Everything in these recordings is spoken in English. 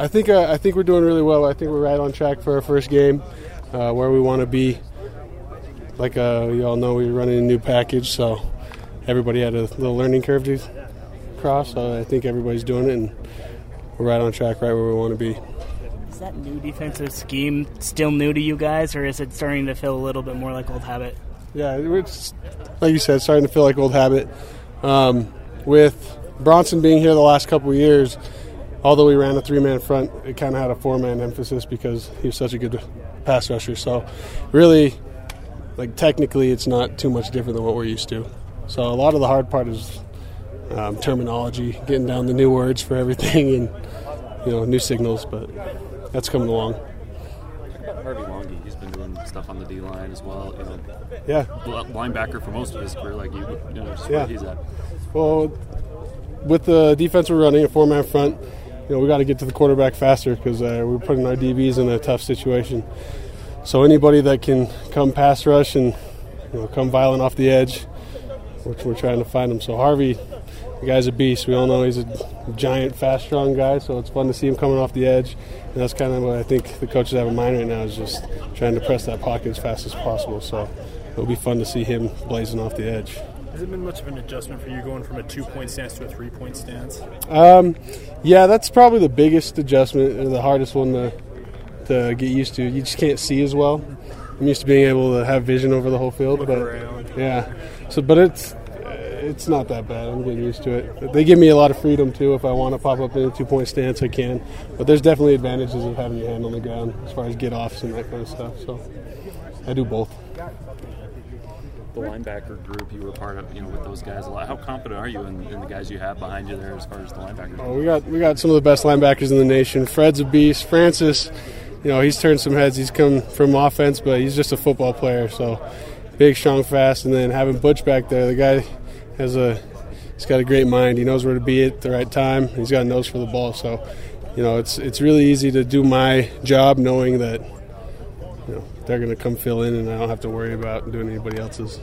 I think uh, I think we're doing really well. I think we're right on track for our first game, uh, where we want to be. Like uh, you all know, we're running a new package, so everybody had a little learning curve to cross. So I think everybody's doing it, and we're right on track, right where we want to be. Is that new defensive scheme still new to you guys, or is it starting to feel a little bit more like old habit? Yeah, it's like you said, starting to feel like old habit. Um, with Bronson being here the last couple of years, although we ran a three-man front, it kind of had a four-man emphasis because he was such a good pass rusher. So, really, like technically, it's not too much different than what we're used to. So, a lot of the hard part is um, terminology, getting down the new words for everything, and you know, new signals. But that's coming along. Harvey Langi, he's been doing stuff on the D line as well. You know, Yeah. linebacker for most of his career, like you, you know, just Yeah. where he's at. Well, with the defense we're running, a four-man front, you know, we got to get to the quarterback faster because uh, we're putting our DBs in a tough situation. So anybody that can come pass rush and you know, come violent off the edge, which we're trying to find them. So Harvey, the guy's a beast. We all know he's a giant, fast, strong guy. So it's fun to see him coming off the edge, and that's kind of what I think the coaches have in mind right now is just trying to press that pocket as fast as possible. So it'll be fun to see him blazing off the edge. Has it been much of an adjustment for you going from a two point stance to a three point stance? Um, yeah, that's probably the biggest adjustment, or the hardest one to to get used to. You just can't see as well. I'm used to being able to have vision over the whole field, Look but around. yeah. So, but it's it's not that bad. I'm getting used to it. They give me a lot of freedom too. If I want to pop up in a two point stance, I can. But there's definitely advantages of having your hand on the ground as far as get offs and that kind of stuff. So I do both. The linebacker group you were part of, you know, with those guys a lot. How confident are you in, in the guys you have behind you there as far as the linebackers? Oh, we got we got some of the best linebackers in the nation. Fred's a beast. Francis, you know, he's turned some heads. He's come from offense, but he's just a football player. So big, strong, fast. And then having Butch back there, the guy has a he's got a great mind. He knows where to be at the right time. He's got a nose for the ball. So you know, it's it's really easy to do my job knowing that you know they're going to come fill in, and I don't have to worry about doing anybody else's.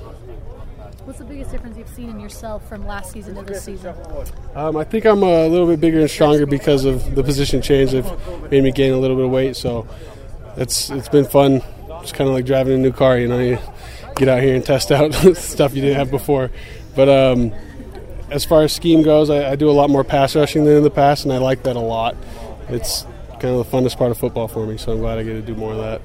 What's the biggest difference you've seen in yourself from last season to this season? Um, I think I'm a little bit bigger and stronger because of the position change. They've made me gain a little bit of weight, so it's it's been fun. It's kind of like driving a new car. You know, you get out here and test out stuff you didn't have before. But um, as far as scheme goes, I, I do a lot more pass rushing than in the past, and I like that a lot. It's kind of the funnest part of football for me, so I'm glad I get to do more of that.